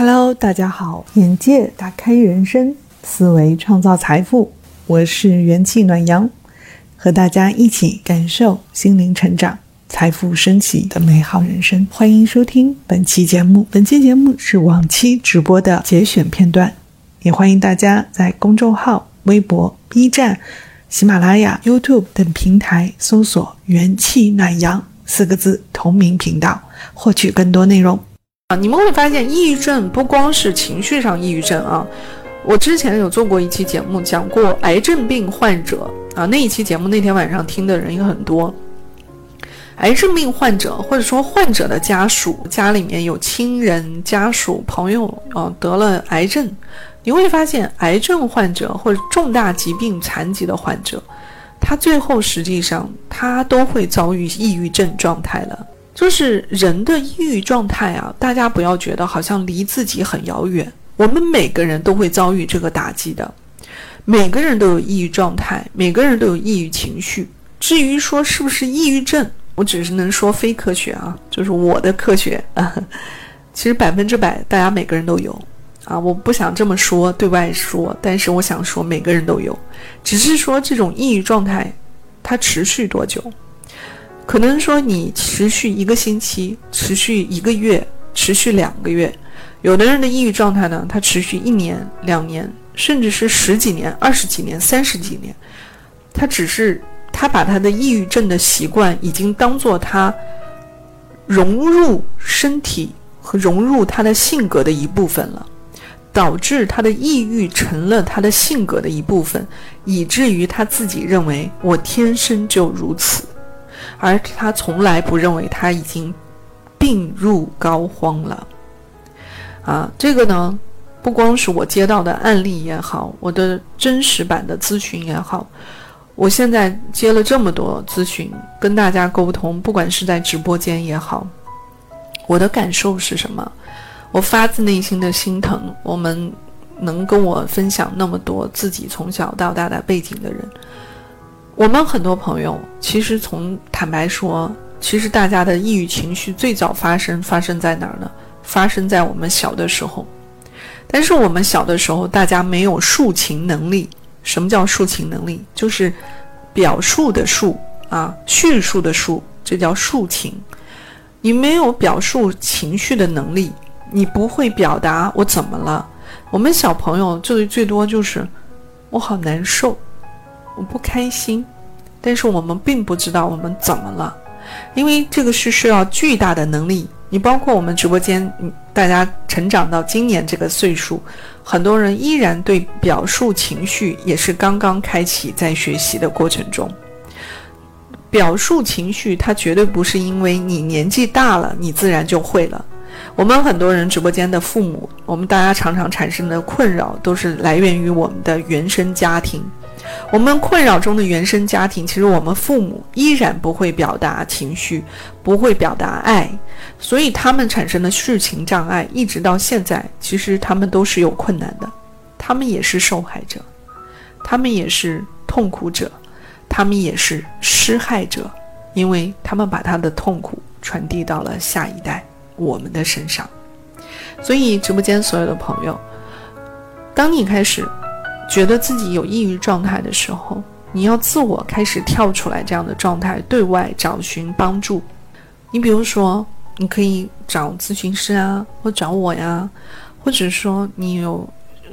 Hello，大家好，眼界打开人生，思维创造财富，我是元气暖阳，和大家一起感受心灵成长、财富升级的美好人生。欢迎收听本期节目，本期节目是往期直播的节选片段，也欢迎大家在公众号、微博、B 站、喜马拉雅、YouTube 等平台搜索“元气暖阳”四个字同名频道，获取更多内容。啊，你们会发现，抑郁症不光是情绪上抑郁症啊。我之前有做过一期节目，讲过癌症病患者啊。那一期节目那天晚上听的人也很多。癌症病患者或者说患者的家属，家里面有亲人、家属、朋友啊得了癌症，你会发现，癌症患者或者重大疾病残疾的患者，他最后实际上他都会遭遇抑郁症状态了。就是人的抑郁状态啊，大家不要觉得好像离自己很遥远。我们每个人都会遭遇这个打击的，每个人都有抑郁状态，每个人都有抑郁情绪。至于说是不是抑郁症，我只是能说非科学啊，就是我的科学啊。其实百分之百，大家每个人都有啊。我不想这么说，对外说，但是我想说，每个人都有，只是说这种抑郁状态，它持续多久？可能说你持续一个星期，持续一个月，持续两个月，有的人的抑郁状态呢，他持续一年、两年，甚至是十几年、二十几年、三十几年，他只是他把他的抑郁症的习惯已经当做他融入身体和融入他的性格的一部分了，导致他的抑郁成了他的性格的一部分，以至于他自己认为我天生就如此。而他从来不认为他已经病入膏肓了，啊，这个呢，不光是我接到的案例也好，我的真实版的咨询也好，我现在接了这么多咨询，跟大家沟通，不管是在直播间也好，我的感受是什么？我发自内心的心疼，我们能跟我分享那么多自己从小到大的背景的人。我们很多朋友，其实从坦白说，其实大家的抑郁情绪最早发生发生在哪儿呢？发生在我们小的时候。但是我们小的时候，大家没有抒情能力。什么叫抒情能力？就是表述的述啊，叙述的述，这叫抒情。你没有表述情绪的能力，你不会表达我怎么了。我们小朋友最最多就是我好难受。我不开心，但是我们并不知道我们怎么了，因为这个是需要巨大的能力。你包括我们直播间，大家成长到今年这个岁数，很多人依然对表述情绪也是刚刚开启在学习的过程中。表述情绪，它绝对不是因为你年纪大了，你自然就会了。我们很多人直播间的父母，我们大家常常产生的困扰，都是来源于我们的原生家庭。我们困扰中的原生家庭，其实我们父母依然不会表达情绪，不会表达爱，所以他们产生的事情障碍，一直到现在，其实他们都是有困难的，他们也是受害者，他们也是痛苦者，他们也是施害者，因为他们把他的痛苦传递到了下一代我们的身上。所以，直播间所有的朋友，当你开始。觉得自己有抑郁状态的时候，你要自我开始跳出来，这样的状态对外找寻帮助。你比如说，你可以找咨询师啊，或找我呀，或者说你有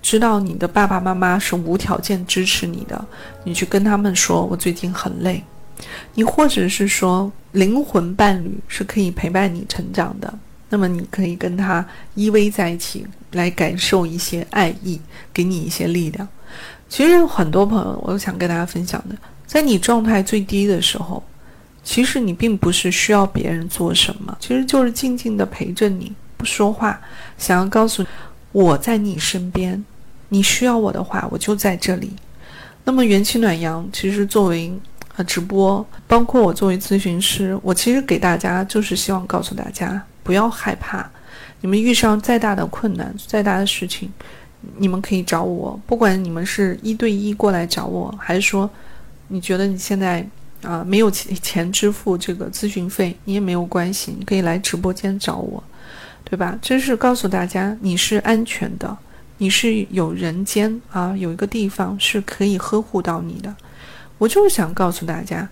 知道你的爸爸妈妈是无条件支持你的，你去跟他们说，我最近很累。你或者是说灵魂伴侣是可以陪伴你成长的。那么你可以跟他依偎在一起，来感受一些爱意，给你一些力量。其实很多朋友，我都想跟大家分享的，在你状态最低的时候，其实你并不是需要别人做什么，其实就是静静的陪着你，不说话，想要告诉你我在你身边，你需要我的话，我就在这里。那么元气暖阳，其实作为呃直播，包括我作为咨询师，我其实给大家就是希望告诉大家。不要害怕，你们遇上再大的困难、再大的事情，你们可以找我。不管你们是一对一过来找我，还是说你觉得你现在啊没有钱钱支付这个咨询费，你也没有关系，你可以来直播间找我。对吧？这是告诉大家你是安全的，你是有人间啊，有一个地方是可以呵护到你的。我就是想告诉大家，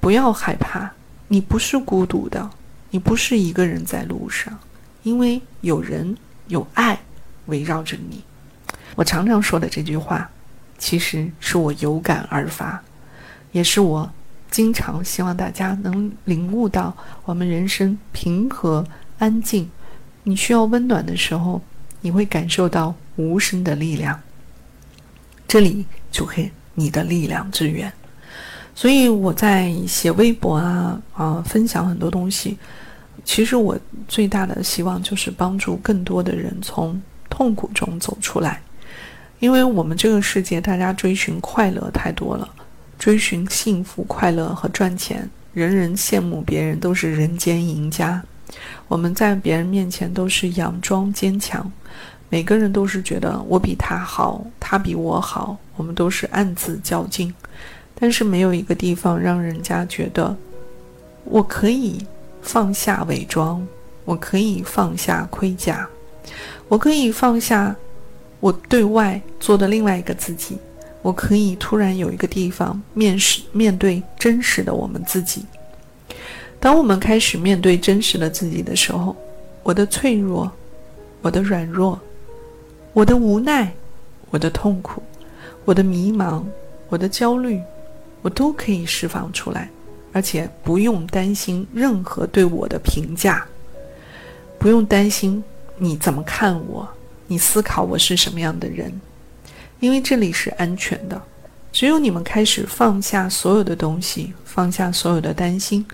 不要害怕，你不是孤独的，你不是一个人在路上，因为有人有爱围绕着你。我常常说的这句话，其实是我有感而发，也是我经常希望大家能领悟到：我们人生平和安静，你需要温暖的时候，你会感受到无声的力量。这里就可以。你的力量之源，所以我在写微博啊啊，分享很多东西。其实我最大的希望就是帮助更多的人从痛苦中走出来，因为我们这个世界大家追寻快乐太多了，追寻幸福、快乐和赚钱，人人羡慕别人都是人间赢家，我们在别人面前都是佯装坚强。每个人都是觉得我比他好，他比我好，我们都是暗自较劲，但是没有一个地方让人家觉得我可以放下伪装，我可以放下盔甲，我可以放下我对外做的另外一个自己，我可以突然有一个地方面试面对真实的我们自己。当我们开始面对真实的自己的时候，我的脆弱，我的软弱。我的无奈，我的痛苦，我的迷茫，我的焦虑，我都可以释放出来，而且不用担心任何对我的评价，不用担心你怎么看我，你思考我是什么样的人，因为这里是安全的。只有你们开始放下所有的东西，放下所有的担心，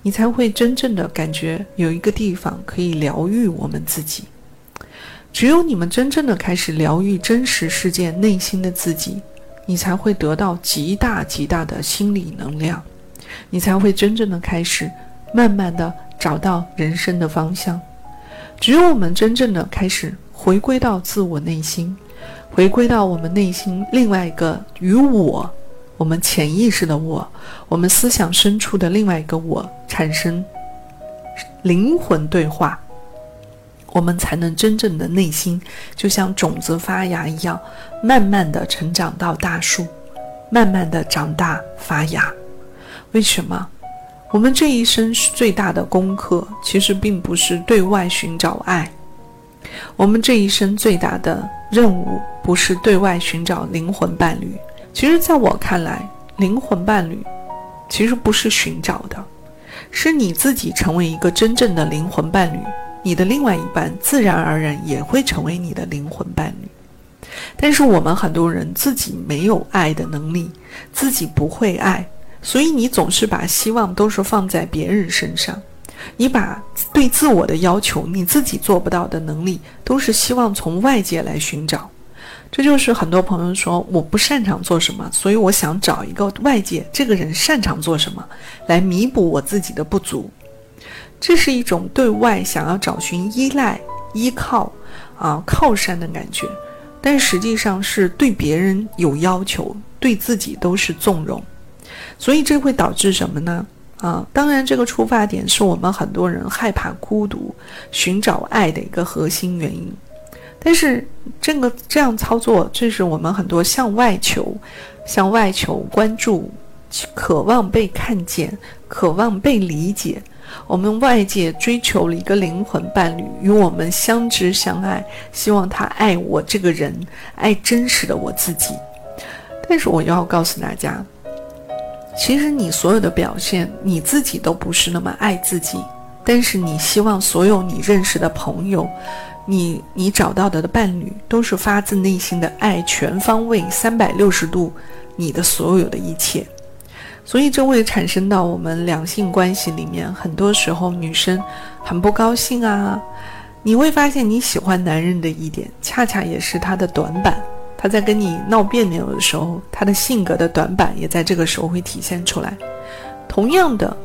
你才会真正的感觉有一个地方可以疗愈我们自己。只有你们真正的开始疗愈真实世界内心的自己，你才会得到极大极大的心理能量，你才会真正的开始慢慢的找到人生的方向。只有我们真正的开始回归到自我内心，回归到我们内心另外一个与我、我们潜意识的我、我们思想深处的另外一个我产生灵魂对话。我们才能真正的内心，就像种子发芽一样，慢慢的成长到大树，慢慢的长大发芽。为什么？我们这一生最大的功课，其实并不是对外寻找爱。我们这一生最大的任务，不是对外寻找灵魂伴侣。其实，在我看来，灵魂伴侣，其实不是寻找的，是你自己成为一个真正的灵魂伴侣。你的另外一半自然而然也会成为你的灵魂伴侣，但是我们很多人自己没有爱的能力，自己不会爱，所以你总是把希望都是放在别人身上，你把对自我的要求，你自己做不到的能力，都是希望从外界来寻找，这就是很多朋友说我不擅长做什么，所以我想找一个外界这个人擅长做什么，来弥补我自己的不足。这是一种对外想要找寻依赖、依靠，啊，靠山的感觉，但实际上是对别人有要求，对自己都是纵容，所以这会导致什么呢？啊，当然，这个出发点是我们很多人害怕孤独、寻找爱的一个核心原因。但是，这个这样操作，这是我们很多向外求、向外求关注、渴望被看见、渴望被理解。我们外界追求了一个灵魂伴侣，与我们相知相爱，希望他爱我这个人，爱真实的我自己。但是我要告诉大家，其实你所有的表现，你自己都不是那么爱自己。但是你希望所有你认识的朋友，你你找到的的伴侣，都是发自内心的爱，全方位、三百六十度，你的所有的一切。所以这会产生到我们两性关系里面，很多时候女生很不高兴啊。你会发现你喜欢男人的一点，恰恰也是他的短板。他在跟你闹别扭的时候，他的性格的短板也在这个时候会体现出来。同样的，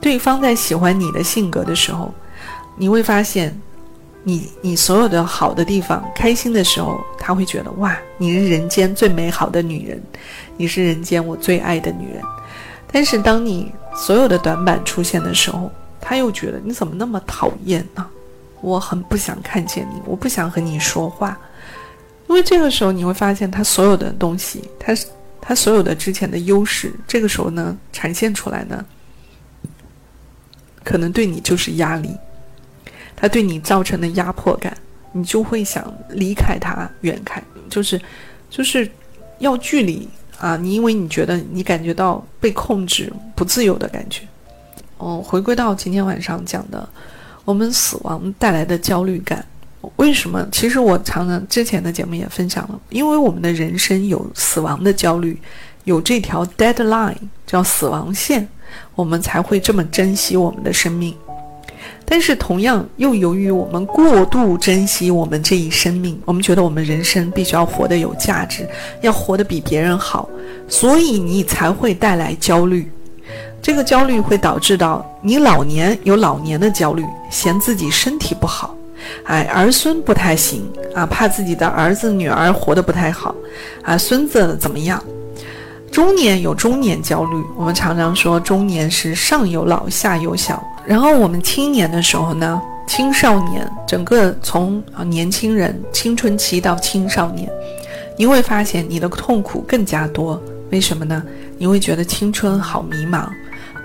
对方在喜欢你的性格的时候，你会发现，你你所有的好的地方，开心的时候，他会觉得哇，你是人间最美好的女人，你是人间我最爱的女人。但是当你所有的短板出现的时候，他又觉得你怎么那么讨厌呢？我很不想看见你，我不想和你说话。因为这个时候你会发现，他所有的东西，他他所有的之前的优势，这个时候呢展现出来呢，可能对你就是压力，他对你造成的压迫感，你就会想离开他，远开，就是就是要距离啊！你因为你觉得你感觉到被控制、不自由的感觉。哦，回归到今天晚上讲的，我们死亡带来的焦虑感。为什么？其实我常常之前的节目也分享了，因为我们的人生有死亡的焦虑，有这条 deadline 叫死亡线，我们才会这么珍惜我们的生命。但是同样又由于我们过度珍惜我们这一生命，我们觉得我们人生必须要活得有价值，要活得比别人好，所以你才会带来焦虑。这个焦虑会导致到你老年有老年的焦虑，嫌自己身体不好。哎，儿孙不太行啊，怕自己的儿子女儿活得不太好，啊，孙子怎么样？中年有中年焦虑，我们常常说中年是上有老下有小。然后我们青年的时候呢，青少年，整个从年轻人青春期到青少年，你会发现你的痛苦更加多。为什么呢？你会觉得青春好迷茫，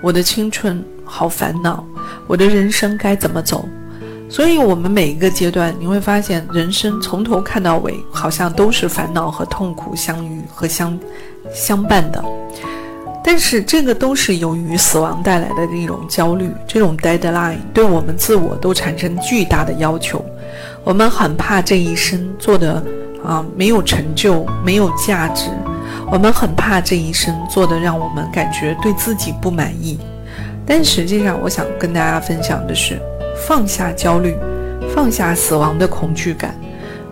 我的青春好烦恼，我的人生该怎么走？所以，我们每一个阶段，你会发现，人生从头看到尾，好像都是烦恼和痛苦相遇和相相伴的。但是，这个都是由于死亡带来的这种焦虑，这种 deadline 对我们自我都产生巨大的要求。我们很怕这一生做的啊没有成就、没有价值。我们很怕这一生做的让我们感觉对自己不满意。但实际上，我想跟大家分享的是。放下焦虑，放下死亡的恐惧感，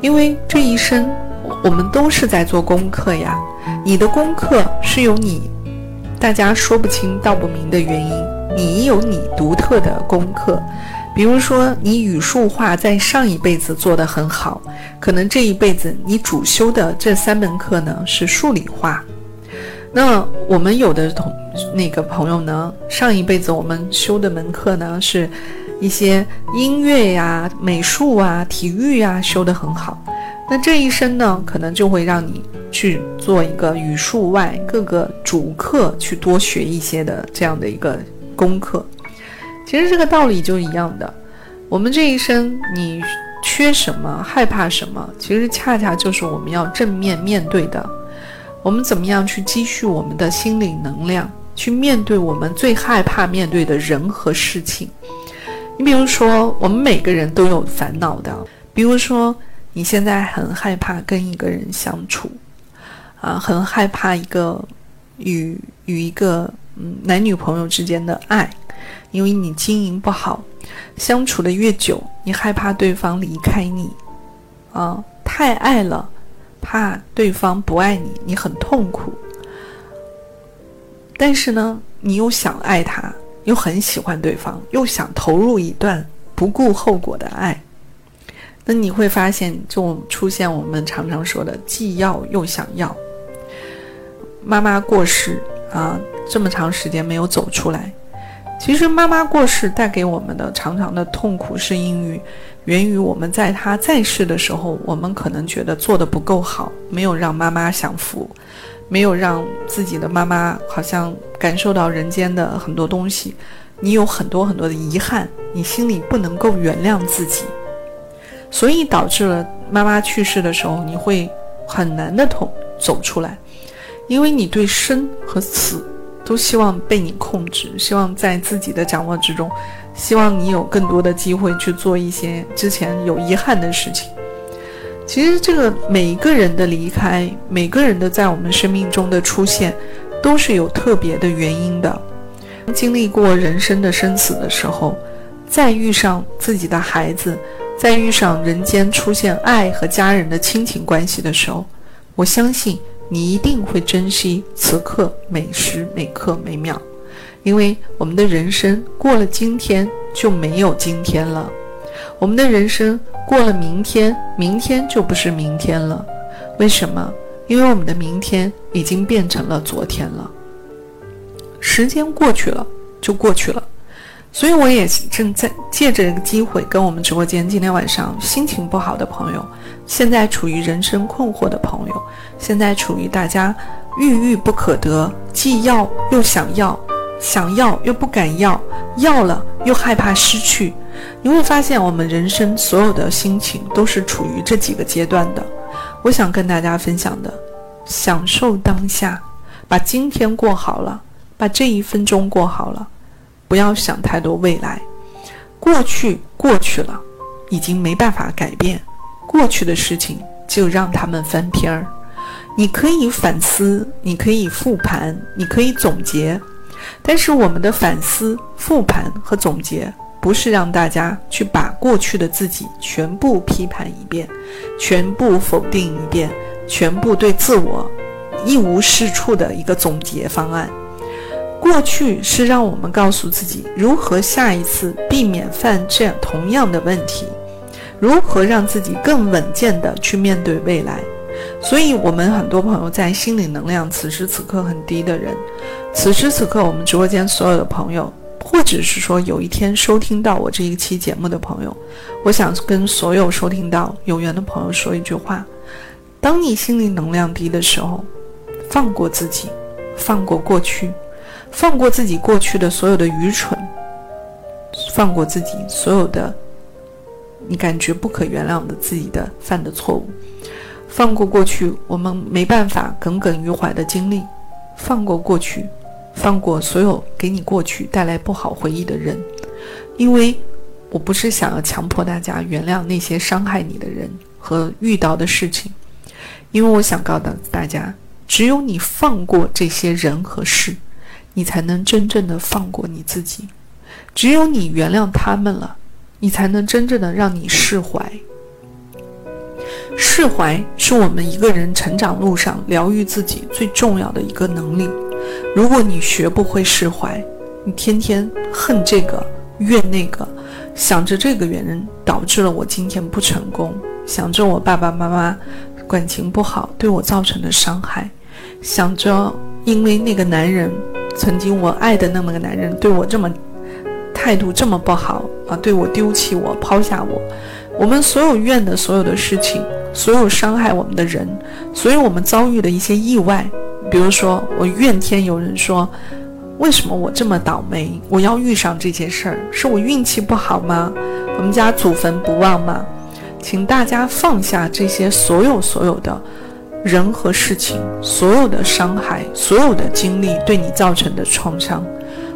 因为这一生我们都是在做功课呀。你的功课是有你大家说不清道不明的原因，你有你独特的功课。比如说，你语数化在上一辈子做得很好，可能这一辈子你主修的这三门课呢是数理化。那我们有的同那个朋友呢，上一辈子我们修的门课呢是。一些音乐呀、美术啊、体育呀修得很好，那这一生呢，可能就会让你去做一个语数外各个主课去多学一些的这样的一个功课。其实这个道理就一样的，我们这一生你缺什么、害怕什么，其实恰恰就是我们要正面面对的。我们怎么样去积蓄我们的心理能量，去面对我们最害怕面对的人和事情？你比如说，我们每个人都有烦恼的。比如说，你现在很害怕跟一个人相处，啊，很害怕一个与与一个嗯男女朋友之间的爱，因为你经营不好，相处的越久，你害怕对方离开你，啊，太爱了，怕对方不爱你，你很痛苦。但是呢，你又想爱他。又很喜欢对方，又想投入一段不顾后果的爱，那你会发现，就出现我们常常说的既要又想要。妈妈过世啊，这么长时间没有走出来。其实妈妈过世带给我们的长长的痛苦，是因于源于我们在她在世的时候，我们可能觉得做的不够好，没有让妈妈享福。没有让自己的妈妈好像感受到人间的很多东西，你有很多很多的遗憾，你心里不能够原谅自己，所以导致了妈妈去世的时候，你会很难的痛走出来，因为你对生和死都希望被你控制，希望在自己的掌握之中，希望你有更多的机会去做一些之前有遗憾的事情。其实，这个每一个人的离开，每个人的在我们生命中的出现，都是有特别的原因的。经历过人生的生死的时候，再遇上自己的孩子，再遇上人间出现爱和家人的亲情关系的时候，我相信你一定会珍惜此刻每时每刻每秒，因为我们的人生过了今天就没有今天了，我们的人生。过了明天，明天就不是明天了。为什么？因为我们的明天已经变成了昨天了。时间过去了就过去了，所以我也正在借着这个机会，跟我们直播间今天晚上心情不好的朋友，现在处于人生困惑的朋友，现在处于大家郁郁不可得，既要又想要，想要又不敢要，要了又害怕失去。你会发现，我们人生所有的心情都是处于这几个阶段的。我想跟大家分享的，享受当下，把今天过好了，把这一分钟过好了。不要想太多未来，过去过去了，已经没办法改变。过去的事情就让他们翻篇儿。你可以反思，你可以复盘，你可以总结。但是我们的反思、复盘和总结，不是让大家去把过去的自己全部批判一遍，全部否定一遍，全部对自我一无是处的一个总结方案。过去是让我们告诉自己如何下一次避免犯这样同样的问题，如何让自己更稳健的去面对未来。所以，我们很多朋友在心理能量此时此刻很低的人，此时此刻我们直播间所有的朋友，或者是说有一天收听到我这一期节目的朋友，我想跟所有收听到有缘的朋友说一句话：当你心灵能量低的时候，放过自己，放过过去。放过自己过去的所有的愚蠢，放过自己所有的你感觉不可原谅的自己的犯的错误，放过过去我们没办法耿耿于怀的经历，放过过去，放过所有给你过去带来不好回忆的人，因为我不是想要强迫大家原谅那些伤害你的人和遇到的事情，因为我想告诉大家，只有你放过这些人和事。你才能真正的放过你自己，只有你原谅他们了，你才能真正的让你释怀。释怀是我们一个人成长路上疗愈自己最重要的一个能力。如果你学不会释怀，你天天恨这个怨那个，想着这个原因导致了我今天不成功，想着我爸爸妈妈感情不好对我造成的伤害，想着因为那个男人。曾经我爱的那么个男人对我这么态度这么不好啊，对我丢弃我抛下我，我们所有怨的所有的事情，所有伤害我们的人，所有我们遭遇的一些意外，比如说我怨天尤人，说为什么我这么倒霉，我要遇上这件事儿，是我运气不好吗？我们家祖坟不旺吗？请大家放下这些所有所有的。人和事情，所有的伤害，所有的经历对你造成的创伤，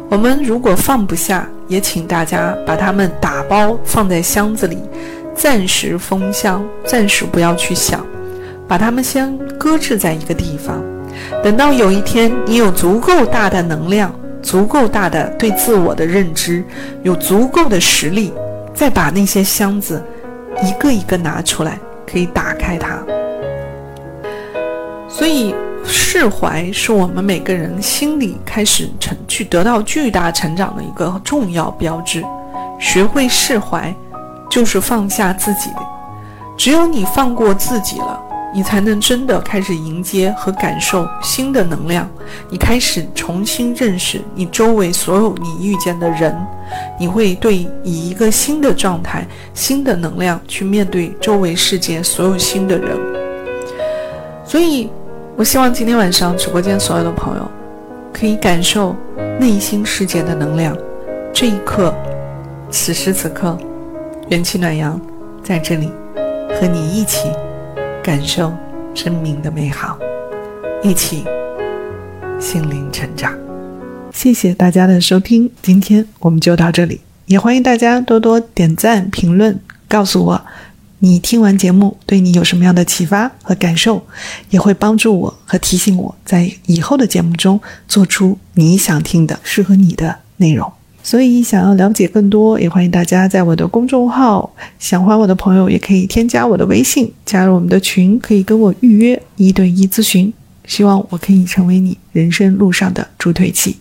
我们如果放不下，也请大家把它们打包放在箱子里，暂时封箱，暂时不要去想，把它们先搁置在一个地方。等到有一天你有足够大的能量，足够大的对自我的认知，有足够的实力，再把那些箱子一个一个拿出来，可以打开它。所以，释怀是我们每个人心里开始成去得到巨大成长的一个重要标志。学会释怀，就是放下自己。只有你放过自己了，你才能真的开始迎接和感受新的能量。你开始重新认识你周围所有你遇见的人，你会对以一个新的状态、新的能量去面对周围世界所有新的人。所以。我希望今天晚上直播间所有的朋友，可以感受内心世界的能量。这一刻，此时此刻，元气暖阳在这里，和你一起感受生命的美好，一起心灵成长。谢谢大家的收听，今天我们就到这里，也欢迎大家多多点赞、评论，告诉我。你听完节目，对你有什么样的启发和感受，也会帮助我和提醒我在以后的节目中做出你想听的、适合你的内容。所以，想要了解更多，也欢迎大家在我的公众号“想欢我的朋友”也可以添加我的微信，加入我们的群，可以跟我预约一对一咨询。希望我可以成为你人生路上的助推器。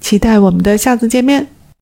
期待我们的下次见面。